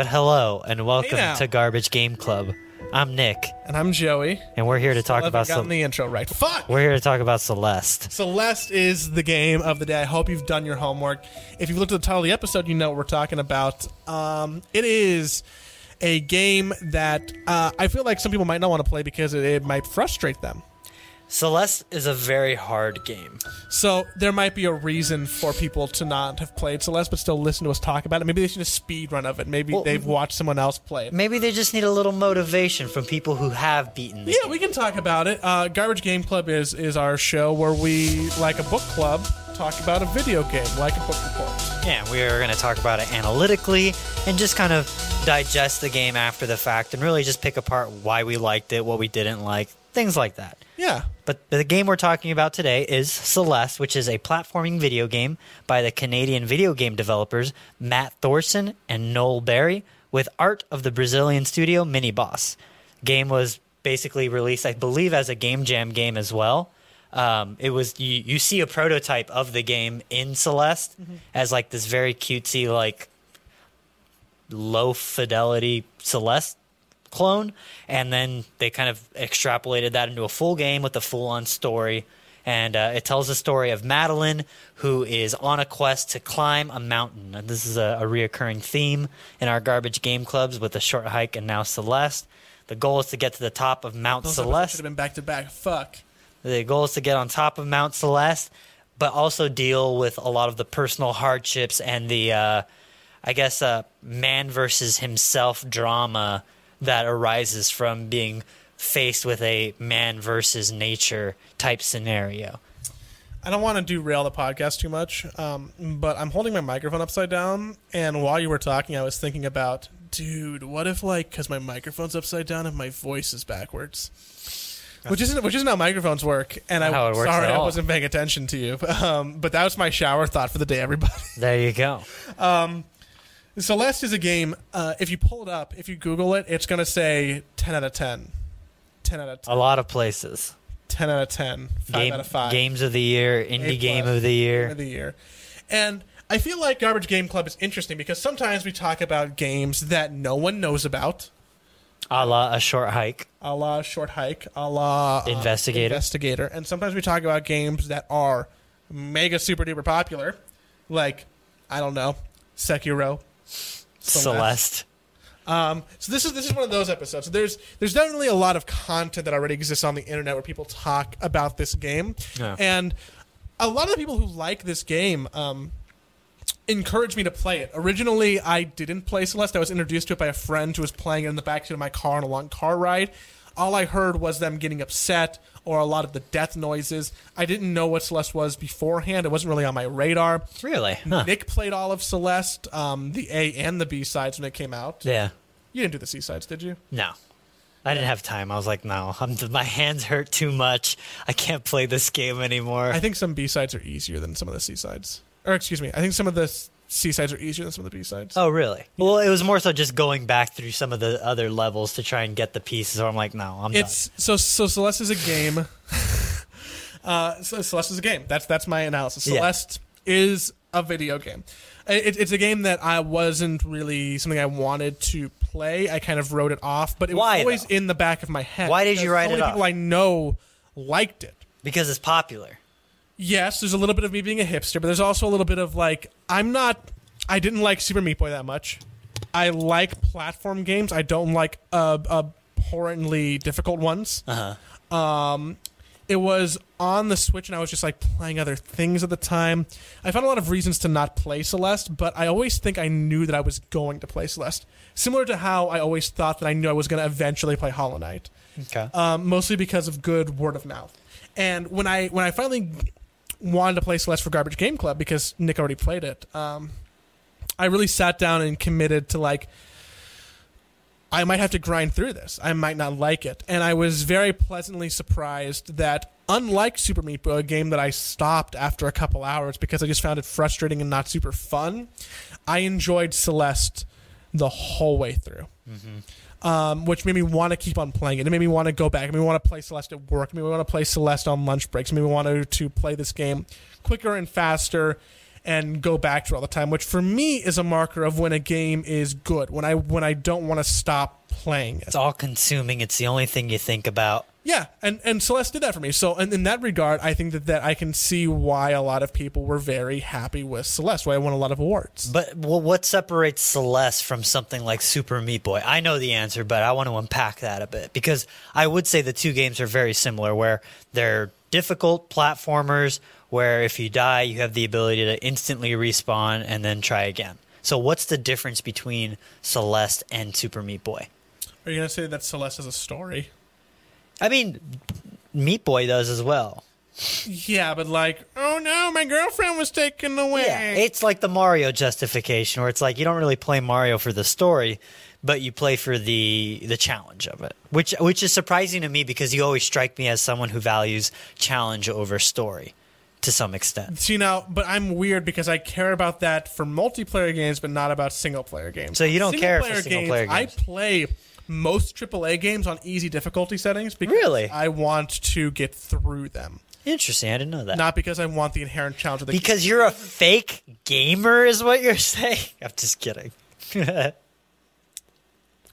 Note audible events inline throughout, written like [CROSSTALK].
but hello and welcome now. to Garbage Game Club. I'm Nick, And I'm Joey. and we're here to talk I've about gotten Cel- the intro right. Fuck! we're here to talk about Celeste. Celeste is the game of the day. I hope you've done your homework. If you've looked at the title of the episode, you know what we're talking about. Um, it is a game that uh, I feel like some people might not want to play because it, it might frustrate them. Celeste is a very hard game. So there might be a reason for people to not have played Celeste, but still listen to us talk about it. Maybe they should a speed run of it. Maybe Well, they've watched someone else play it. Maybe they just need a little motivation from people who have beaten the Yeah, game. we can talk about it. Uh, Garbage Game Club is is our show where we, like a book club, talk about a video game, like a book report. Yeah, we are going to talk about it analytically and just kind of digest the game after the fact and really just pick apart why we liked it, what we didn't like, things like that. Yeah. But the game we're talking about today is Celeste, which is a platforming video game by the Canadian video game developers Matt Thorson and Noel Berry, with art of the Brazilian studio Mini Boss. Game was basically released, I believe, as a Game Jam game as well. Um, it was you, you see a prototype of the game in Celeste as like this very cutesy like low fidelity Celeste clone, and then they kind of extrapolated that into a full game with a full on story. And uh, it tells the story of Madeline, who is on a quest to climb a mountain. And this is a, a reoccurring theme in our garbage game clubs with the short hike and now Celeste. The goal is to get to the top of Mount Those Celeste. should have been back to back. Fuck. The goal is to get on top of Mount Celeste, but also deal with a lot of the personal hardships and the, uh, I guess, uh, man versus himself drama that arises from being faced with a man versus nature type scenario. I don't want to derail the podcast too much, um, but I'm holding my microphone upside down, and while you were talking, I was thinking about, dude, what if like because my microphone's upside down and my voice is backwards, which isn't which isn't how microphones work. And I Not works sorry I wasn't paying attention to you, [LAUGHS] um, but that was my shower thought for the day, everybody. There you go. [LAUGHS] Celeste is a game. Uh, if you pull it up, if you Google it, it's gonna say 10 out of 10. 10 out of 10. A lot of places. 10 out of 10. 5 Game, out of 5. Games of the year, indie game of the Game year. of the year. And I feel like Garbage Game Club is interesting because sometimes we talk about games that no one knows about, A la a short hike. a la Short Hike, a la uh, Investigator. Investigator, and sometimes we talk about games that are mega super duper popular, like I don't know, Sekiro, Celeste. Um, so this is this is one of those episodes. So there's there's definitely a lot of content that already exists on the internet where people talk about this game, Yeah. and a lot of the people who like this game um, encouraged me to play it. Originally, I didn't play Celeste. I was introduced to it by a friend who was playing it in the backseat of my car on a long car ride. All I heard was them getting upset or a lot of the death noises. I didn't know what Celeste was beforehand. It wasn't really on my radar. Really? Huh. Nick played all of Celeste, um, the A and the B sides when it came out. Yeah. You didn't do the C sides, did you? No. I didn't have time. I was like, no, I'm, my hands hurt too much. I can't play this game anymore. I think some B sides are easier than some of the C sides. Or excuse me, I think some of the C sides are easier than some of the B sides. oh, really? Well, it was more so just going back through some of the other levels to try and get the pieces. Or I'm like, no, I'm it's so so. Celeste is a game. [LAUGHS] uh, so Celeste is a game. That's that's my analysis. Yeah. Celeste is a video game. It, it's a game that I wasn't really something I wanted to play. I kind of wrote it off, but it Why, was always though? in the back of my head. Why did you write it off? People I know liked it. Because it's popular. Yes, there's a little bit of me being a hipster, but there's also a little bit of like I'm not. I didn't like Super Meat Boy that much. I like platform games. I don't like uh, abhorrently difficult ones. Uh huh. Um, it was on the Switch, and I was just like playing other things at the time. I found a lot of reasons to not play Celeste, but I always think I knew that I was going to play Celeste. Similar to how I always thought that I knew I was going to eventually play Hollow Knight Okay. um, mostly because of good word of mouth. And when I when I finally wanted to play Celeste for Garbage Game Club because Nick already played it, um, I really sat down and committed to like. I might have to grind through this. I might not like it. And I was very pleasantly surprised that, unlike Super Meat Boy, a game that I stopped after a couple hours because I just found it frustrating and not super fun, I enjoyed Celeste the whole way through um, which made me want to keep on playing it. It made me want to go back. It made me want to play Celeste at work. It made me want to play Celeste on lunch breaks. It made me want to, play this game quicker and faster. and go back to it all the time, which for me is a marker of when a game is good. When I when I don't want to stop playing it. It's all consuming. It's the only thing you think about. Yeah, and and Celeste did that for me. So, and in that regard, I think that that I can see why a lot of people were very happy with Celeste. Why I won a lot of awards. But well, what separates Celeste from something like Super Meat Boy? I know the answer, but I want to unpack that a bit because I would say the two games are very similar, where they're difficult platformers where if you die, you have the ability to instantly respawn and then try again. So, what's the difference between Celeste and Super Meat Boy? Are you gonna say that Celeste has a story? I mean, Meat Boy does as well. Yeah, but like, oh no, my girlfriend was taken away. Yeah, it's like the Mario justification, where it's like you don't really play Mario for the story, but you play for the the challenge of it, which which is surprising to me because you always strike me as someone who values challenge over story to some extent. See now, but I'm weird because I care about that for multiplayer games, but not about single player games. So you don't care for Single-player single-player I play most AAA games on easy difficulty settings because Really? I want to get through them, Interesting, I didn't know that. not because I want the inherent challenge of the because you're a fake gamer, is what you're [LAUGHS] saying. I'm just kidding. [LAUGHS]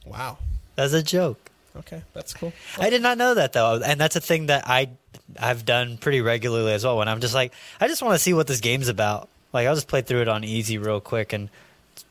Wow. That's a joke. Okay, that's cool. I did not know that though, and that's a thing that I I've done pretty regularly as well. When I'm just like, I just want to see what this game's about. Like I'll just play through it on easy real quick, and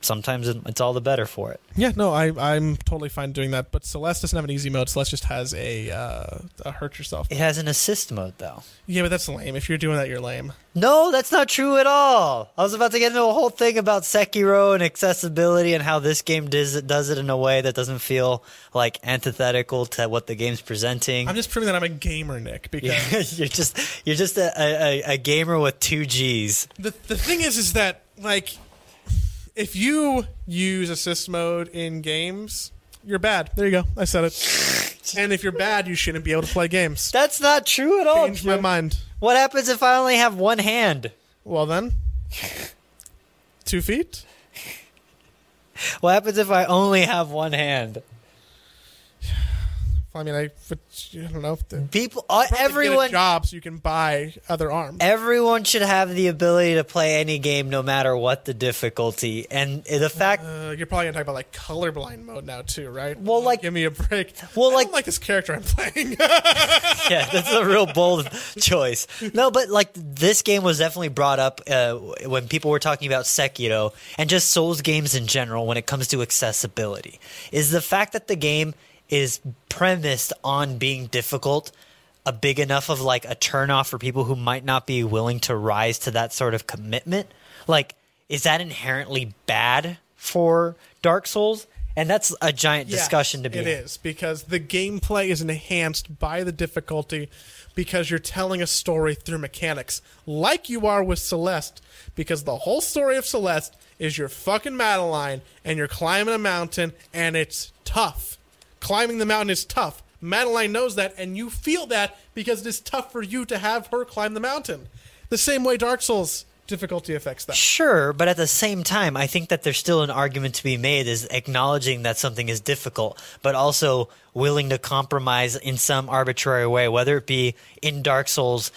sometimes it's all the better for it. Yeah, no, I I'm totally fine doing that. But Celeste doesn't have an easy mode. Celeste just has a, uh, a hurt yourself. It has an assist mode though. Yeah, but that's lame. If you're doing that, you're lame. No, that's not true at all. I was about to get into a whole thing about Sekiro and accessibility and how this game does it, does it in a way that doesn't feel like antithetical to what the game's presenting. I'm just proving that I'm a gamer, Nick. [LAUGHS] Because you're just you're just a, a, a gamer with two G's. the the thing is, is that like, if you use assist mode in games, you're bad. There you go. I said it. [LAUGHS] and if you're bad, you shouldn't be able to play games. That's not true at all. Change my mind. What happens if I only have one hand? Well then, two feet. [LAUGHS] What happens if I only have one hand? I mean, I, I don't know. If the, People, uh, everyone, job so you can buy other arms. everyone should have the ability to play any game, no matter what the difficulty. And the fact, Uh, you're probably gonna talk about like colorblind mode now too, right? Well, like- give me a break. Well, I like- don't like this character I'm playing. [LAUGHS] yeah, that's a real bold choice. No, but like this game was definitely brought up uh, when people were talking about Sekiro and just Souls games in general when it comes to accessibility. Is the fact that the game is premised on being difficult a big enough of like a turnoff for people who might not be willing to rise to that sort of commitment? Like, is that inherently bad for Dark Souls? And that's a giant Yeah, discussion to be It had. is because the gameplay is enhanced by the difficulty because you're telling a story through mechanics, like you are with Celeste. Because the whole story of Celeste is you're fucking Madeline and you're climbing a mountain and it's tough. Climbing the mountain is tough. Madeline knows that, and you feel that because it is tough for you to have her climb the mountain. The same way Dark Souls difficulty affects that. Sure, but at the same time, I think that there's still an argument to be made is acknowledging that something is difficult, but also willing to compromise in some arbitrary way, whether it be in Dark Souls.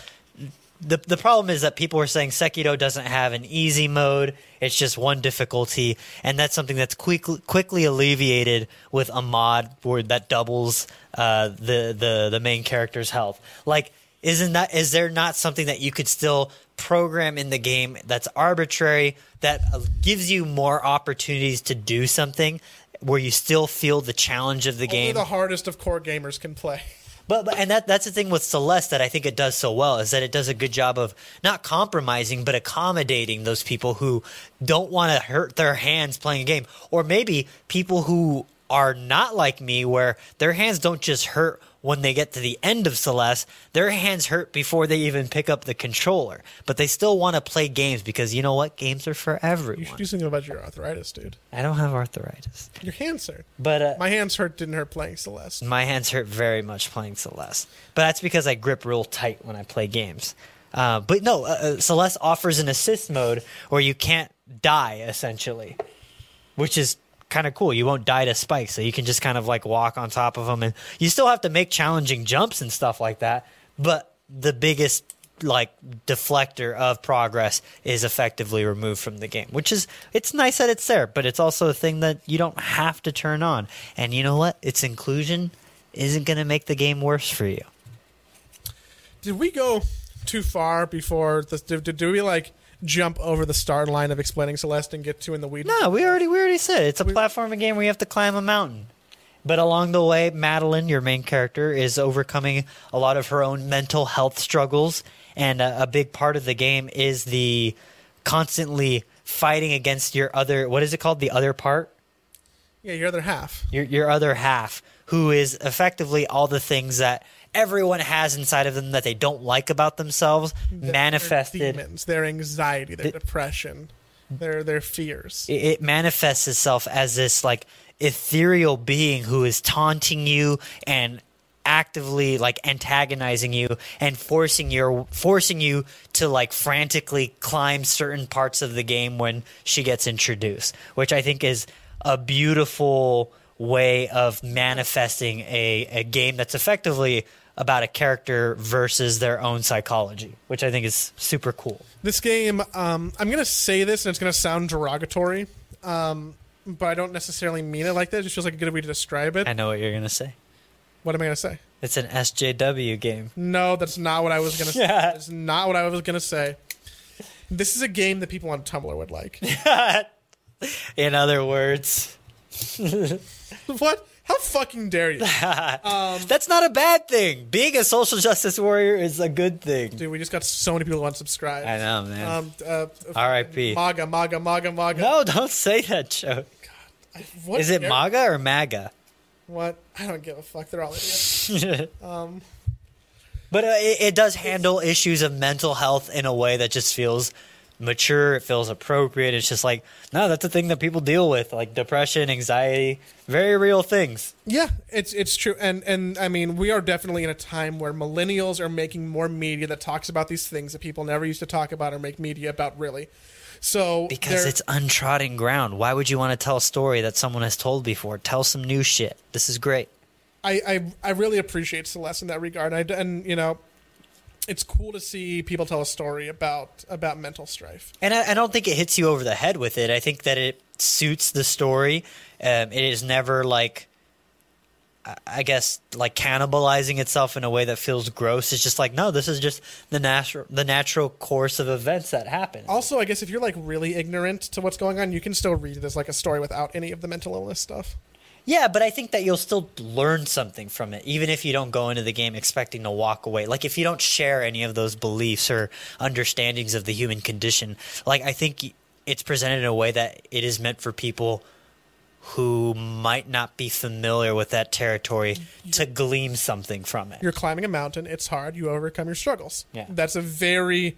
The, the problem is that people are saying Sekiro doesn't have an easy mode. It's just one difficulty, and that's something that's quickly quickly alleviated with a mod where that doubles uh, the the the main character's health. Like, isn't that is there not something that you could still program in the game that's arbitrary that gives you more opportunities to do something where you still feel the challenge of the Only game? the hardest of core gamers can play. [LAUGHS] But, but and that that's the thing with Celeste that I think it does so well is that it does a good job of not compromising but accommodating those people who don't want to hurt their hands playing a game. Or maybe people who are not like me where their hands don't just hurt when they get to the end of Celeste their hands hurt before they even pick up the controller but they still want to play games because you know what games are for everyone. You should do something about your arthritis, dude. I don't have arthritis Your hands hurt. but uh, My hands hurt didn't hurt playing Celeste. My hands hurt very much playing Celeste, but that's because I grip real tight when I play games. Uh, but no, uh, uh, Celeste offers an assist mode where you can't die essentially, which is kind of cool. You won't die to spikes, so you can just kind of like walk on top of them, and you still have to make challenging jumps and stuff like that. But the biggest like deflector of progress is effectively removed from the game which is it's nice that it's there but it's also a thing that you don't have to turn on and you know what its inclusion isn't going to make the game worse for you Did we go too far before the? Did, did, did we like jump over the start line of explaining Celeste and get to in the weeds? no we already we already said it's a platforming game where you have to climb a mountain but along the way madeline your main character is overcoming a lot of her own mental health struggles and a, a big part of the game is the constantly fighting against your other what is it called the other part Yeah, your other half. your your other half who is effectively all the things that everyone has inside of them that they don't like about themselves Their manifested demons, their anxiety, their The- depression, their their fears. it, it manifests itself as this like ethereal being who is taunting you and actively like antagonizing you and forcing your forcing you to like frantically climb certain parts of the game when she gets introduced which i think is a beautiful way of manifesting a, a game that's effectively about a character versus their own psychology which i think is super cool This game, um, I'm gonna say this, and it's gonna sound derogatory, um, but I don't necessarily mean it like that. It just feels like a good way to describe it. i know what you're gonna say What am I gonna say? it's an sjw game No, that's not what I was gonna [LAUGHS] say. Yeah. That's not what I was gonna say. This is a game that people on Tumblr would like. [LAUGHS] In other words, [LAUGHS] what? How fucking dare you? [LAUGHS] that's not a bad thing. Being a social justice warrior is a good thing. Dude, we just got so many people who unsubscribe. I know, man. Um, uh, R.I.P. MAGA, MAGA, MAGA, MAGA. no, don't say that joke. What Is it dare- MAGA or MAGA? What? I don't give a fuck. They're all idiots. [LAUGHS] Um, But uh, it, it does handle issues of mental health in a way that just feels mature. It feels appropriate. It's just like, no, that's a thing that people deal with, like depression, anxiety, very real things. yeah, it's it's true, and and I mean, we are definitely in a time where millennials are making more media that talks about these things that people never used to talk about or make media about. Really, so Because it's untrodden ground. Why would you want to tell a story that someone has told before? Tell some new shit. This is great. I, I I really appreciate Celeste in that regard. I, and you know, it's cool to see people tell a story about about mental strife. And I, I don't think it hits you over the head with it. I think that it suits the story. Um, it is never like, I- I guess, like cannibalizing itself in a way that feels gross. It's just like, no, this is just the natural, the natural course of events that happen. Also, I guess if you're like really ignorant to what's going on, you can still read it as like a story without any of the mental illness stuff. Yeah, but I think that you'll still learn something from it, even if you don't go into the game expecting to walk away. Like if you don't share any of those beliefs or understandings of the human condition, like I think it's presented in a way that it is meant for people who might not be familiar with that territory mm-hmm. to glean something from it. You're climbing a mountain. It's hard. You overcome your struggles. Yeah. That's a very,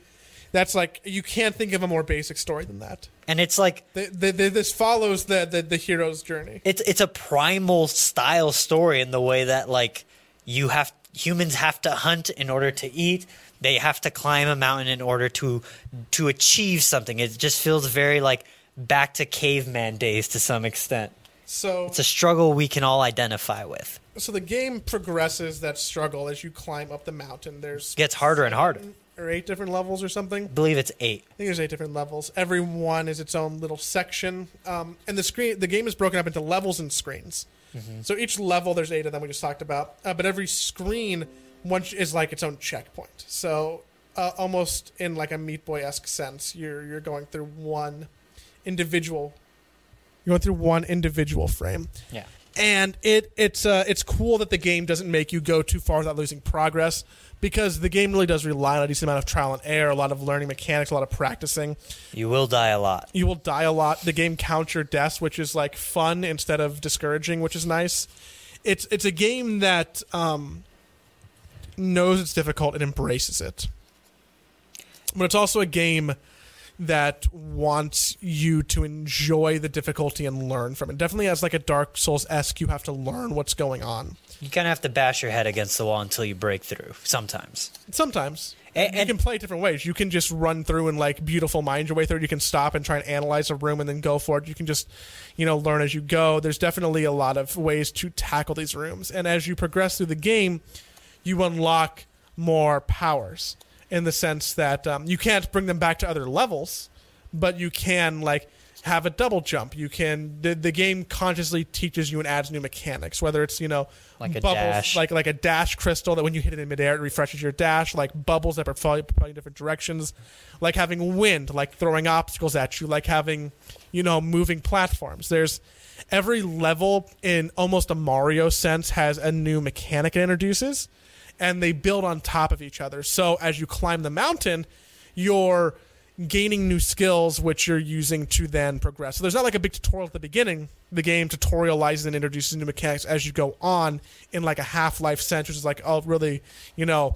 that's like you can't think of a more basic story than that. And it's like The, the, the, this follows the, the the hero's journey. it's it's a primal style story in the way that like you have humans have to hunt in order to eat they have to climb a mountain in order to to achieve something it just feels very like back to caveman days to some extent So it's a struggle we can all identify with so the game progresses that struggle as you climb up the mountain. There's gets harder and harder or eight different levels or something. i believe it's eight I think there's eight different levels. Every one is its own little section, um, and the screen the game is broken up into levels and screens. So each level, there's eight of them we just talked about, uh, but every screen one is like its own checkpoint. So uh, almost in like a Meat Boy esque sense, you're you're going through one individual. You're going through one individual frame yeah and it it's uh, it's cool that the game doesn't make you go too far without losing progress because the game really does rely on a decent amount of trial and error, a lot of learning mechanics, a lot of practicing. you will die a lot You will die a lot. The game counts your deaths, which is like fun instead of discouraging, which is nice. It's it's a game that um, knows it's difficult and embraces it, but it's also a game that wants you to enjoy the difficulty and learn from it. Definitely has like a Dark Souls esque. You have to learn what's going on. you kind of have to bash your head against the wall until you break through sometimes Sometimes. And- you can play different ways. You can just run through and like beautiful mind your way through. You can stop and try and analyze a room and then go for it. You can just, you know, learn as you go. There's definitely a lot of ways to tackle these rooms. And as you progress through the game, you unlock more powers. In the sense that um, you can't bring them back to other levels, but you can like have a double jump. You can the, the game consciously teaches you and adds new mechanics, whether it's you know Like a bubbles, dash. like like a dash crystal that when you hit it in midair it refreshes your dash, like bubbles that propel propel you in different directions, like having wind, like throwing obstacles at you, like having you know moving platforms. There's every level in almost a Mario sense has a new mechanic it introduces, and they build on top of each other. So as you climb the mountain, you're gaining new skills which you're using to then progress. So there's not like a big tutorial at the beginning. The game tutorializes and introduces new mechanics as you go on in like a Half-Life sense, which is like oh really, you know,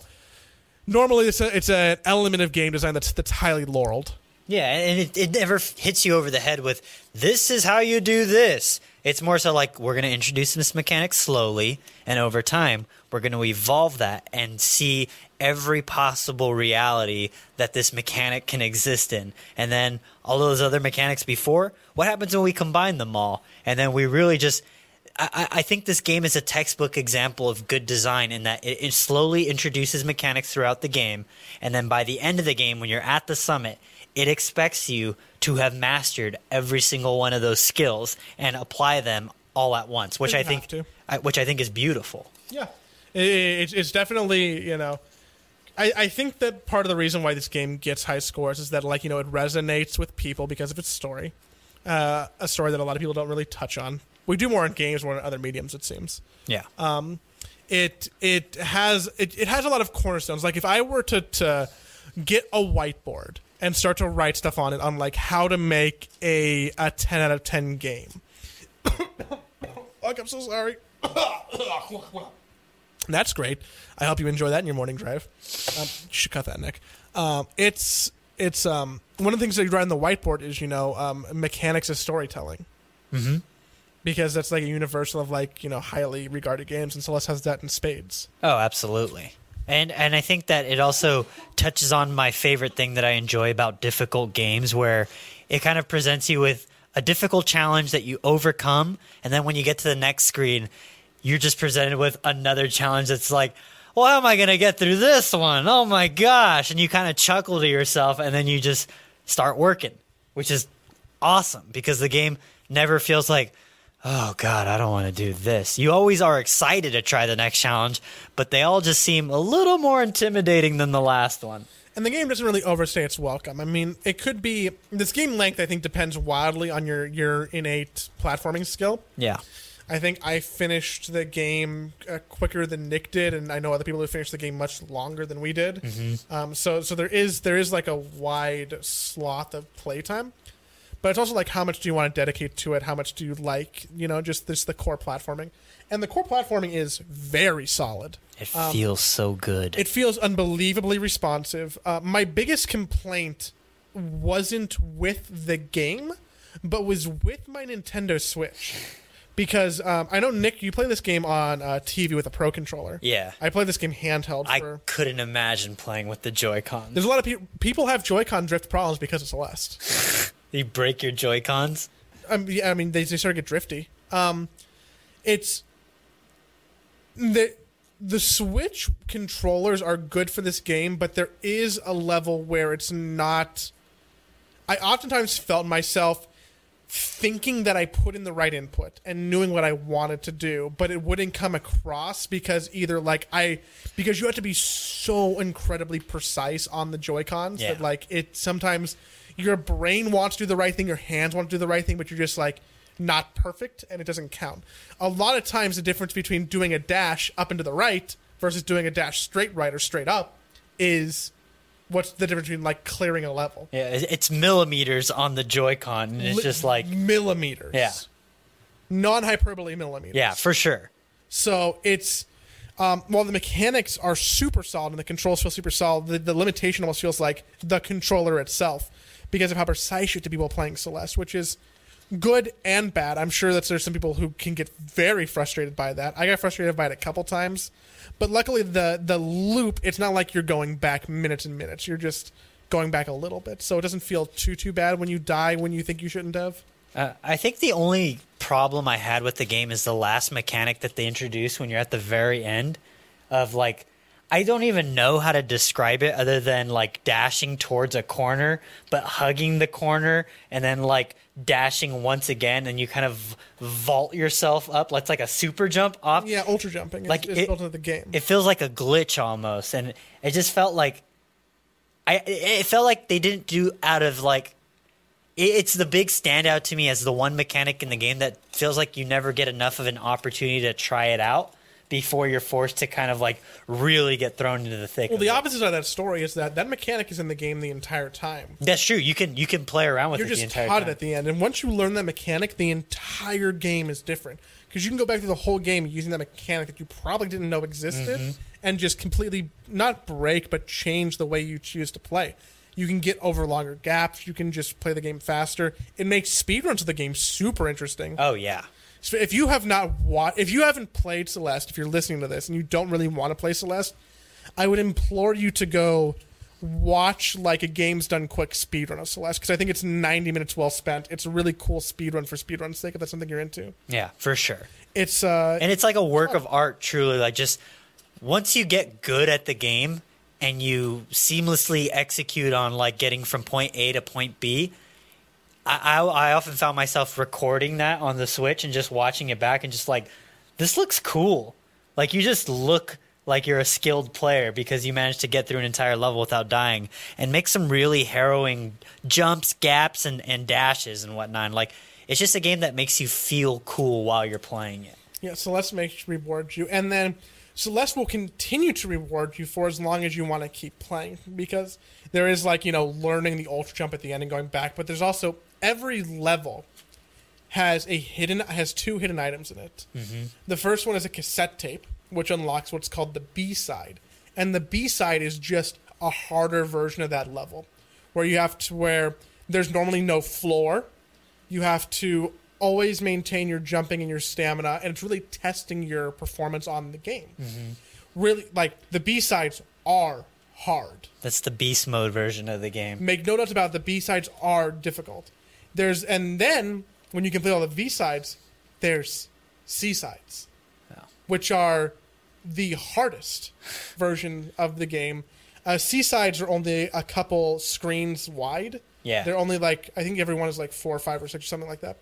normally it's a, it's an element of game design that's that's highly laureled. Yeah, and it, it never hits you over the head with this is how you do this. It's more so like we're going to introduce this mechanic slowly, and over time, we're going to evolve that and see every possible reality that this mechanic can exist in. And then all those other mechanics before, what happens when we combine them all? And then we really just. I, I think this game is a textbook example of good design in that it, it slowly introduces mechanics throughout the game, and then by the end of the game, when you're at the summit, it expects you to have mastered every single one of those skills and apply them all at once, which I think. I, which I think is beautiful. Yeah, it, it's it's definitely you know. I, I think that part of the reason why this game gets high scores is that like you know it resonates with people because of its story, uh, a story that a lot of people don't really touch on. We do more in games, more in other mediums, it seems. Yeah, It it has it, it has a lot of cornerstones. Like if I were to to get a whiteboard and start to write stuff on it on like how to make a a ten out of ten game. [COUGHS] Fuck, I'm so sorry. [COUGHS] That's great. I hope you enjoy that in your morning drive. Um, you should cut that, Nick. Um, it's it's um, one of the things that you write on the whiteboard is you know um, mechanics of storytelling. Mm-hmm. Because that's like a universal of like you know highly regarded games, and Celeste has that in spades. Oh, absolutely. And and I think that it also touches on my favorite thing that I enjoy about difficult games where it kind of presents you with a difficult challenge that you overcome and then when you get to the next screen you're just presented with another challenge that's like well how am I going to get through this one? Oh my gosh. And you kind of chuckle to yourself and then you just start working, which is awesome because the game never feels like oh god i don't want to do this you always are excited to try the next challenge but they all just seem a little more intimidating than the last one And the game doesn't really overstay its welcome. I mean, it could be this game length. I think depends wildly on your your innate platforming skill. yeah I think I finished the game uh, quicker than Nick did, and I know other people who finished the game much longer than we did. Um, so, so there is there is like a wide swath of playtime, but it's also like how much do you want to dedicate to it? How much do you like, you know, just this the core platforming, and the core platforming is very solid. it feels so good It feels unbelievably responsive. Uh, my biggest complaint wasn't with the game, but was with my Nintendo Switch. Because um, I know Nick, you play this game on uh, TV with a Pro controller. yeah I play this game handheld. i couldn't imagine playing with the Joy-Con. there's a lot of people. People have Joy-Con drift problems because of Celeste. [LAUGHS] you break your joy cons Um, yeah, I mean, they, they sort of get drifty. Um, it's the the Switch controllers are good for this game, but there is a level where it's not. I oftentimes felt myself thinking that I put in the right input and knowing what I wanted to do, but it wouldn't come across because either like I because you have to be so incredibly precise on the Joy Cons Yeah. that like it sometimes your brain wants to do the right thing, your hands want to do the right thing, but you're just like not perfect and it doesn't count. A lot of times the difference between doing a dash up and to the right versus doing a dash straight right or straight up is what's the difference between like clearing a level. yeah it's millimeters on the joy con and it's just like millimeters. Yeah. Non hyperbole millimeters. yeah for sure So it's um, while the mechanics are super solid and the controls feel super solid, the, the limitation almost feels like the controller itself because of how precise you have to be while playing Celeste, which is good and bad. I'm sure that there's some people who can get very frustrated by that. I got frustrated by it a couple times, but luckily the the loop it's not like you're going back minutes and minutes. You're just going back a little bit, so it doesn't feel too too bad when you die when you think you shouldn't have. Uh, I think the only problem I had with the game is the last mechanic that they introduce when you're at the very end of like I don't even know how to describe it other than like dashing towards a corner, but hugging the corner and then like dashing once again, and you kind of vault yourself up. It's like a super jump off. Yeah, ultra jumping. Like is it- built into the game. It feels like a glitch almost, and it just felt like I. It felt like they didn't do out of like. It's the big standout to me as the one mechanic in the game that feels like you never get enough of an opportunity to try it out before you're forced to kind of like really get thrown into the thick. well, the it. opposite of that story is that that mechanic is in the game the entire time. That's true. You can you can play around with it, You're it the just entire taught time. it at the end, and once you learn that mechanic, the entire game is different because you can go back through the whole game using that mechanic that you probably didn't know existed, Mm-hmm. and just completely not break but change the way you choose to play. You can get over longer gaps. You can just play the game faster. It makes speedruns of the game super interesting. oh yeah. So if you have not wa- if you haven't played Celeste, if you're listening to this and you don't really want to play Celeste, I would implore you to go watch like a games done quick speedrun of Celeste because I think it's 90 minutes well spent. It's a really cool speedrun for speedrun's sake if that's something you're into. Yeah, for sure. It's uh And it's like a work of art, truly. Like just once you get good at the game and you seamlessly execute on like getting from point A to point B, I, I, I often found myself recording that on the Switch and just watching it back and just like, this looks cool. Like you just look like you're a skilled player because you managed to get through an entire level without dying and make some really harrowing jumps, gaps, and, and dashes and whatnot. Like it's just a game that makes you feel cool while you're playing it. Yeah, Celeste makes reward you, and then Celeste will continue to reward you for as long as you want to keep playing because there is like you know learning the ultra jump at the end and going back, but there's also every level has a hidden has two hidden items in it. Mm-hmm. The first one is a cassette tape, which unlocks what's called the B side, and the B side is just a harder version of that level, where you have to where there's normally no floor you have to always maintain your jumping and your stamina and it's really testing your performance on the game really like the b-sides are hard That's the beast mode version of the game. make no doubts about it, the b-sides are difficult there's and then when you complete all the B sides, there's c-sides Yeah. which are the hardest version of the game uh, c-sides are only a couple screens wide Yeah. they're only like I think every one is like four or five or six or something like that.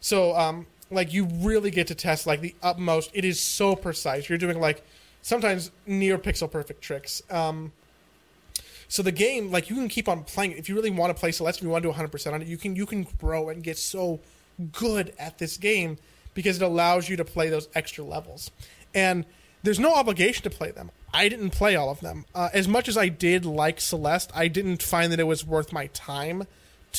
So um, like you really get to test like the utmost. It is so precise. You're doing like sometimes near pixel perfect tricks. Um, so the game like you can keep on playing it if you really want to play Celeste. If you want to do 100 percent on it, you can you can grow and get so good at this game because it allows you to play those extra levels and. There's no obligation to play them. I didn't play all of them. Uh, as much as I did like Celeste, I didn't find that it was worth my time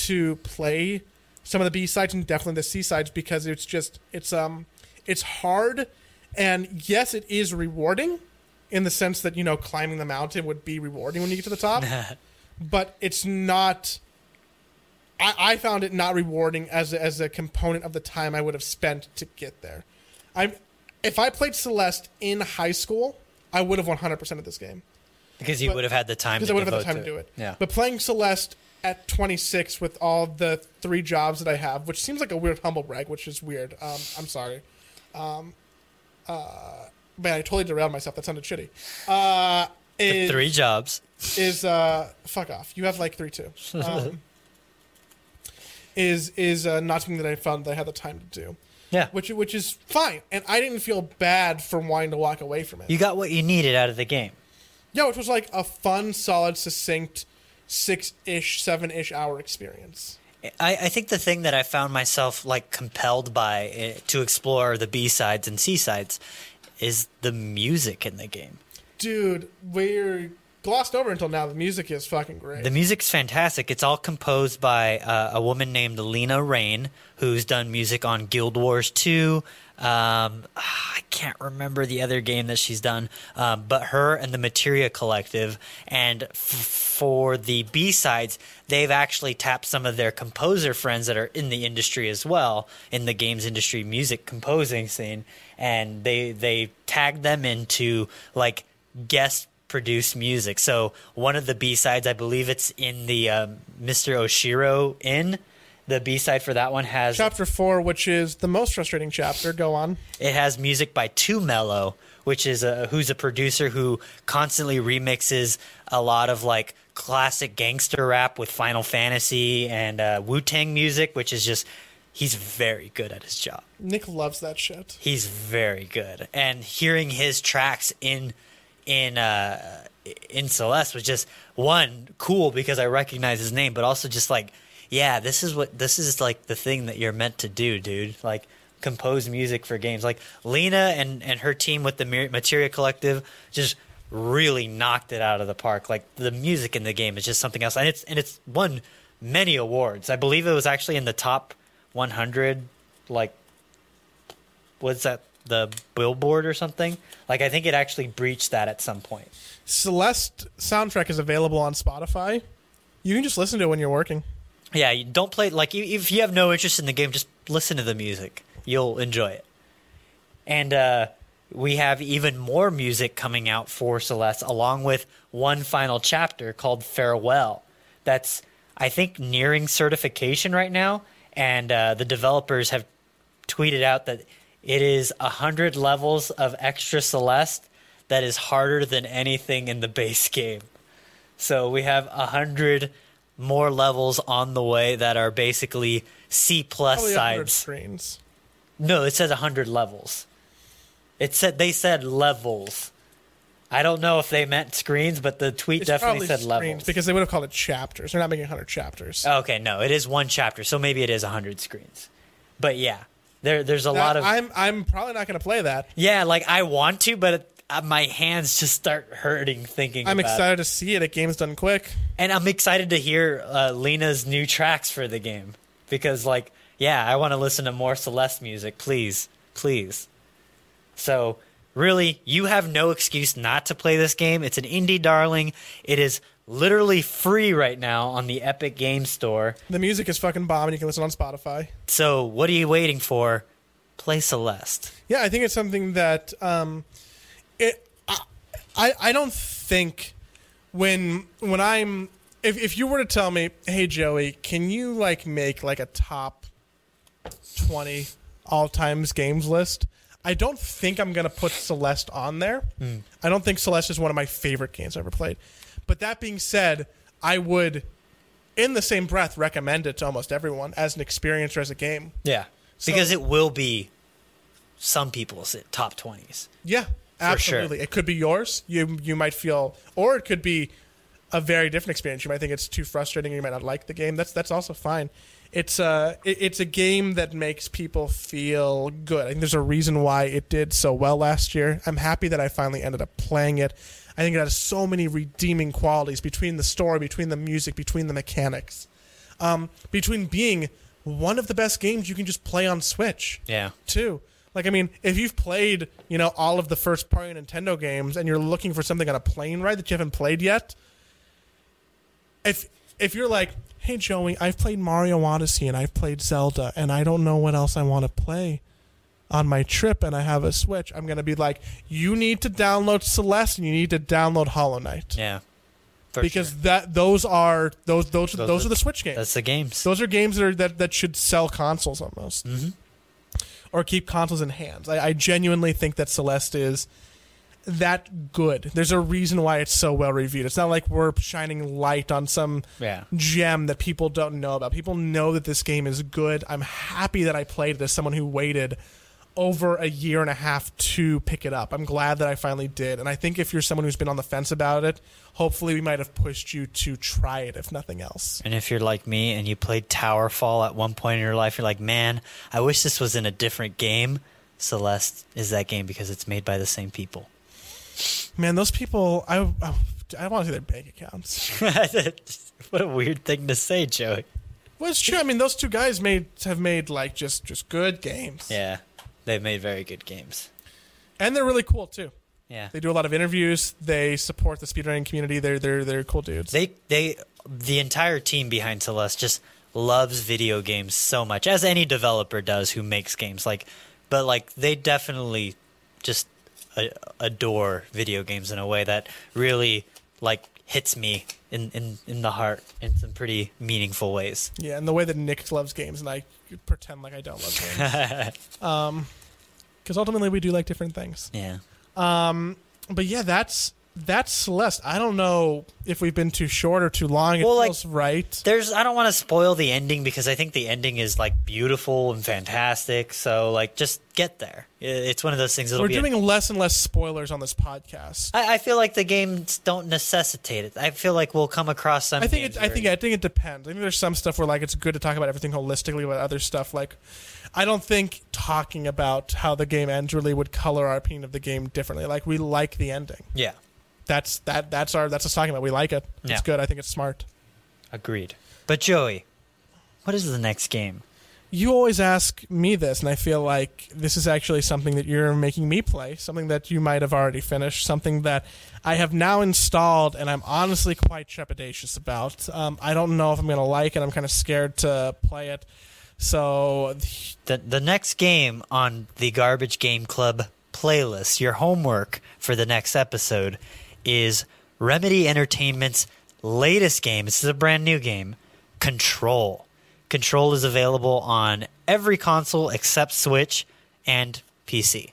to play some of the B sides and definitely the C sides because it's just it's um it's hard and yes it is rewarding in the sense that you know climbing the mountain would be rewarding when you get to the top [LAUGHS] but it's not I, I found it not rewarding as a, as a component of the time I would have spent to get there. I'm if I played Celeste in high school, I would have 100% of this game Because you But- would have had the time because to I would have had the time to do it. Yeah. But playing Celeste at 26 with all the three jobs that I have, which seems like a weird humble brag, which is weird. Um, I'm sorry. Um, uh, man, I totally derailed myself. That sounded shitty. Uh, is, Three jobs. is uh, fuck off. You have like three too. Um, [LAUGHS] is is uh, not something that I found that I had the time to do, Yeah. which which is fine, and I didn't feel bad for wanting to walk away from it. You got what you needed out of the game. Yeah, which was like a fun, solid, succinct, six ish, seven ish hour experience. I, I think the thing that I found myself like compelled by eh, to explore the B sides and C sides is the music in the game. Dude, we're glossed over until now. The music is fucking great. The music's fantastic. It's all composed by uh, a woman named Lena Raine, who's done music on Guild Wars 2. Um, I can't remember the other game that she's done, um, but her and the Materia Collective. And f- for the B sides, they've actually tapped some of their composer friends that are in the industry as well, in the games industry music composing scene, and they they tagged them into like guest produce music. So one of the B sides, I believe it's in the um, Mr. Oshiro Inn. The B side for that one has Chapter four, which is the most frustrating chapter. Go on. it has music by 2 Mello, which is a who's a producer who constantly remixes a lot of like classic gangster rap with Final Fantasy and uh, Wu Tang music, which is just he's very good at his job. Nick loves that shit. He's very good, and hearing his tracks in in uh, in Celeste was just one cool because I recognize his name, but also just like yeah, this is what this is like the thing that you're meant to do, dude. Like compose music for games. Like Lena and and her team with the Materia Collective just really knocked it out of the park. Like the music in the game is just something else, and it's and it's won many awards. I believe it was actually in the top 100 like what's that the billboard or something? Like i think it actually breached that at some point. Celeste soundtrack is available on Spotify. You can just listen to it when you're working. yeah you don't play like if you have no interest in the game just listen to the music. You'll enjoy it. And uh we have even more music coming out for celeste along with one final chapter called farewell. That's i think nearing certification right now and uh, the developers have tweeted out that it is 100 levels of extra celeste that is harder than anything in the base game. So we have 100 more levels on the way that are basically c plus Probably 100 sides screens. no it says 100 levels. It said they said levels i don't know if they meant screens but the tweet It's definitely said levels because they would have called it chapters. They're not making 100 chapters. okay no it is one chapter so maybe it is 100 screens but yeah there there's a That- lot of I'm I'm probably not going to play that. Yeah, like I want to, but it, uh, my hands just start hurting thinking. I'm about it. excited to see it. It game's done quick. and I'm excited to hear uh, Lena's new tracks for the game because, like, yeah, I want to listen to more Celeste music, please, please. So, really, you have no excuse not to play this game. It's an indie darling. It is literally free right now on the Epic Game Store. The music is fucking bomb, and you can listen on Spotify. So, what are you waiting for? Play Celeste. Yeah, I think it's something that um, it. I, I I don't think when when I'm if if you were to tell me, hey Joey, can you like make like a top twenty all times games list? I don't think I'm gonna put Celeste on there. Hmm. I don't think Celeste is one of my favorite games I've ever played. But that being said, I would, in the same breath, recommend it to almost everyone as an experience or as a game. Yeah. So- Because it will be some people's top 20s. Yeah, sure. absolutely. It could be yours. You you might feel, or it could be a very different experience. You might think it's too frustrating. or You might not like the game. That's that's also fine. It's a it, it's a game that makes people feel good. I think there's a reason why it did so well last year. I'm happy that I finally ended up playing it. I think it has so many redeeming qualities between the story, between the music, between the mechanics, um, between being one of the best games you can just play on Switch Yeah. too. Like I mean, if you've played, you know, all of the first party Nintendo games and you're looking for something on a plane ride that you haven't played yet, if if you're like, "Hey Joey, I've played Mario Odyssey and I've played Zelda and I don't know what else I want to play on my trip and I have a Switch," I'm going to be like, "You need to download Celeste and you need to download Hollow Knight." Yeah. Because sure. that those are those those Those those, are- are the Switch games. that's the games. Those are games that are that, that should sell consoles almost, Mm-hmm. or keep consoles in hands. I, I genuinely think that Celeste is that good. There's a reason why it's so well reviewed. It's not like we're shining light on some Yeah. gem that people don't know about. People know that this game is good. I'm happy that I played it as someone who waited over a year and a half to pick it up. I'm glad that I finally did. And I think if you're someone who's been on the fence about it, hopefully we might have pushed you to try it if nothing else. And if you're like me and you played Towerfall at one point in your life, you're like, man, I wish this was in a different game. Celeste is that game because it's made by the same people. Man, those people, I, I, I want to see their bank accounts. [LAUGHS] what a weird thing to say, Joey. Well, it's true. I mean, those two guys made have made like just just good games, Yeah. They've made very good games. and they're really cool too. Yeah. They do a lot of interviews. They support the speedrunning community. They're they're they're cool dudes. They they the entire team behind Celeste just loves video games so much as any developer does who makes games like but like they definitely just a- adore video games in a way that really like hits me in, in, in the heart in some pretty meaningful ways. Yeah, and the way that Nick loves games, and I pretend like I don't love games. [LAUGHS] um, because ultimately we do like different things. yeah. Um, but yeah, that's that's Celeste. I don't know if we've been too short or too long. It Well, like- feels right. There's I don't want to spoil the ending because I think the ending is like beautiful and fantastic. So like just get there. It's one of those things that'll We're be a- doing less and less spoilers on this podcast. I, I feel like the games don't necessitate it. I feel like we'll come across some. I think it, I think I think it depends. I think there's some stuff where like it's good to talk about everything holistically, but other stuff like I don't think talking about how the game ends really would color our opinion of the game differently. Like we like the ending. yeah, That's that that's our that's us talking about. We like it. It's Yeah. good. I think it's smart. agreed. But Joey, what is the next game? You always ask me this, and I feel like this is actually something that you're making me play, something that you might have already finished, something that I have now installed, and I'm honestly quite trepidatious about. Um, I don't know if I'm going to like it. I'm kind of scared to play it. So, The the next game on the Garbage Game Club playlist, your homework for the next episode is Remedy Entertainment's latest game. This is a brand new game, Control. Control is available on every console except Switch and PC.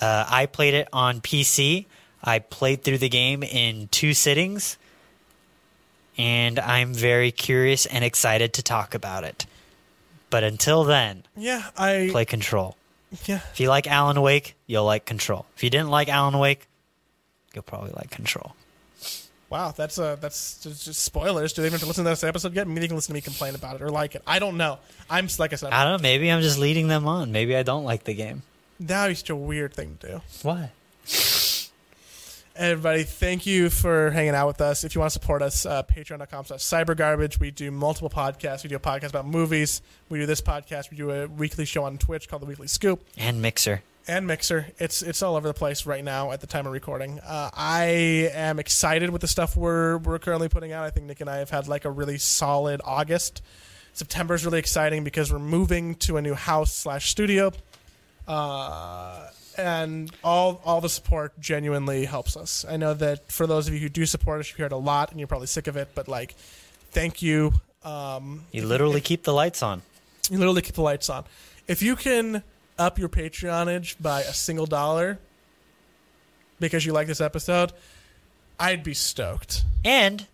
Uh, I played it on PC. I played through the game in two sittings, and I'm very curious and excited to talk about it. But until then, yeah, I play Control. yeah. If you like Alan Wake, you'll like Control. If you didn't like Alan Wake, you'll probably like Control. Wow, that's uh that's just, just spoilers. Do they even have to listen to this episode yet? Maybe they can listen to me complain about it or like it. I don't know. I'm like I said. I don't know. Maybe I'm just leading them on. Maybe I don't like the game. That is such a weird thing to do. Why? Everybody, thank you for hanging out with us. If you want to support us, uh, patreon.com slash cybergarbage. We do multiple podcasts. We do a podcast about movies. We do this podcast. We do a weekly show on Twitch called The Weekly Scoop And Mixer. And Mixer. It's it's all over the place right now at the time of recording. Uh, I am excited with the stuff we're, we're currently putting out. I think Nick and I have had like a really solid August. September is really exciting because we're moving to a new house slash studio. Uh, and all all the support genuinely helps us. I know that for those of you who do support us, you've heard a lot, and you're probably sick of it. But like, thank you. Um, You literally keep the lights on. you literally keep the lights on. If you can up your Patreonage by a single dollar because you like this episode, I'd be stoked. And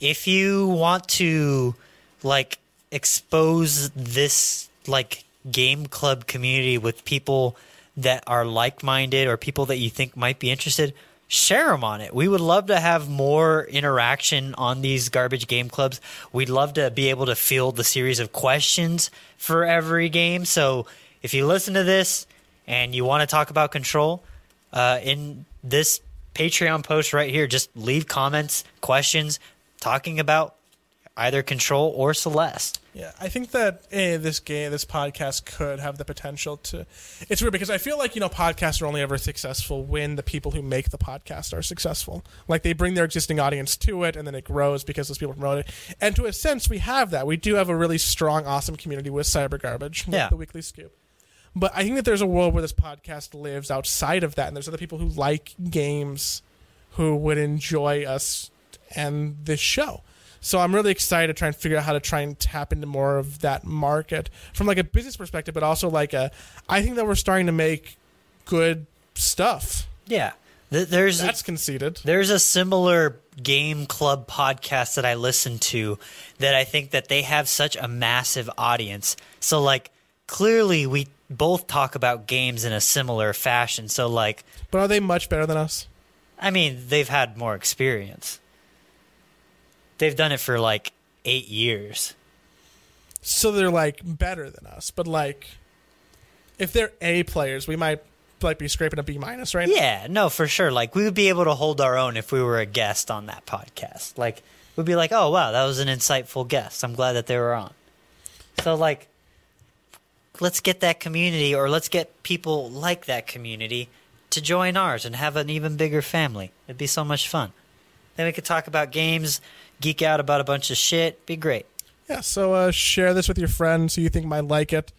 if you want to like expose this like game club community with people that are like-minded or people that you think might be interested, share them on it. We would love to have more interaction on these garbage game clubs. We'd love to be able to field the series of questions for every game. So if you listen to this and you want to talk about control, uh, in this Patreon post right here, just leave comments, questions, talking about either Control or Celeste. Yeah, I think that eh, this game, this podcast could have the potential to. It's weird because I feel like you know podcasts are only ever successful when the people who make the podcast are successful. Like they bring their existing audience to it, and then it grows because those people promote it. And to a sense, we have that. We do have a really strong, awesome community with Cyber Garbage, with Yeah. the Weekly Scoop. But I think that there's a world where this podcast lives outside of that, and there's other people who like games who would enjoy us and this show. So I'm really excited to try and figure out how to try and tap into more of that market from like a business perspective, but also like a. I think that we're starting to make good stuff. Yeah. Th- There's That's conceited. There's a similar game club podcast that I listen to that I think that they have such a massive audience. So like clearly we both talk about games in a similar fashion. So like But are they much better than us? I mean, they've had more experience. They've done it for like 8 years. So they're like better than us, but like if they're A players, we might like be scraping a B minus, right? Yeah, no, for sure. Like we would be able to hold our own if we were a guest on that podcast. Like we'd be like, "Oh, wow, that was an insightful guest. I'm glad that they were on." So like let's get that community or let's get people like that community to join ours and have an even bigger family. It'd be so much fun. Then we could talk about games, geek out about a bunch of shit. Be great. Yeah, so uh, share this with your friends who you think might like it.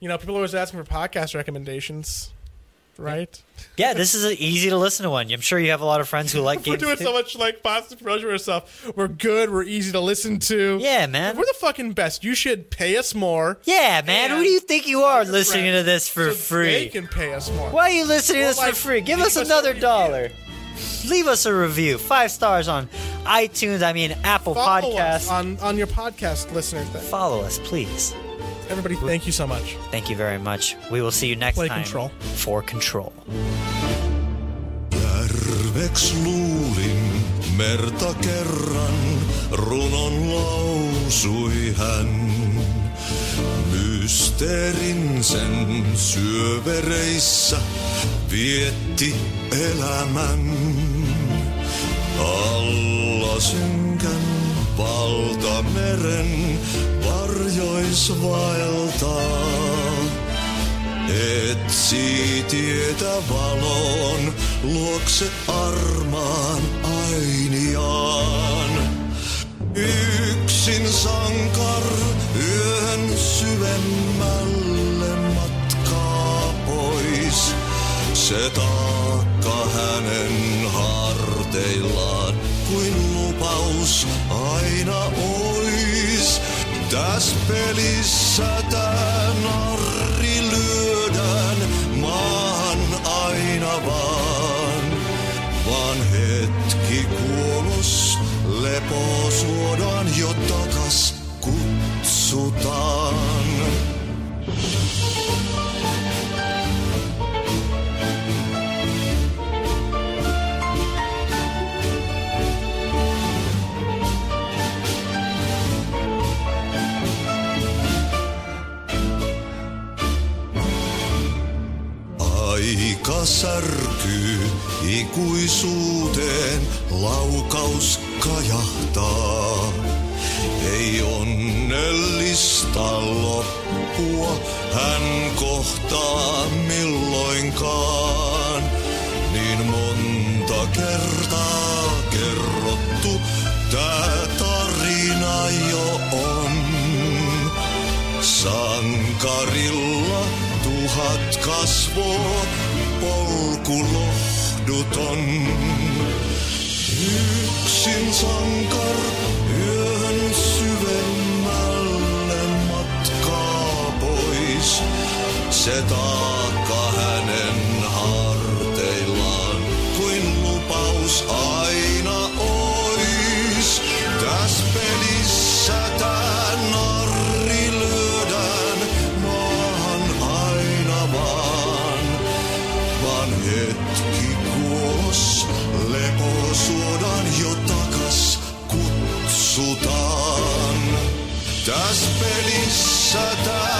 You know, people are always asking for podcast recommendations. Right? Yeah, this is an easy to listen to one. I'm sure you have a lot of friends who like [LAUGHS] We're games. doing so much like positive promotion and stuff. We're good. We're easy to listen to. Yeah, man. We're the fucking best. You should pay us more. Yeah, man. Who do you think you are listening to this for so They free? can pay us more. Why are you listening to Well, this like, for free? Give us another dollar. Leave us a review. Five stars on iTunes. I mean, Apple Follow Podcasts. on on your podcast listener thing. Follow us, please. Everybody, thank you so much. Thank you very much. We will see you next Play time Control. for Control. Järveks luulin merta kerran, runon lausui hän. Mysteerin sen syövereissä vietti elämän. Alla synkän valtameren varjois vaeltaa. Etsi tietä valon, luokse armaan ainiaan. Yksin sankar Τα σπέλη särkyy ikuisuuteen, laukaus kajahtaa. Ei onnellista loppua hän kohtaa milloinkaan. Niin monta kertaa kerrottu, tää tarina jo on. Sankarilla tuhat kasvot, polku lohduton. Yksin sankar yön syvemmälle matkaa pois. Se taakka hänen pelissä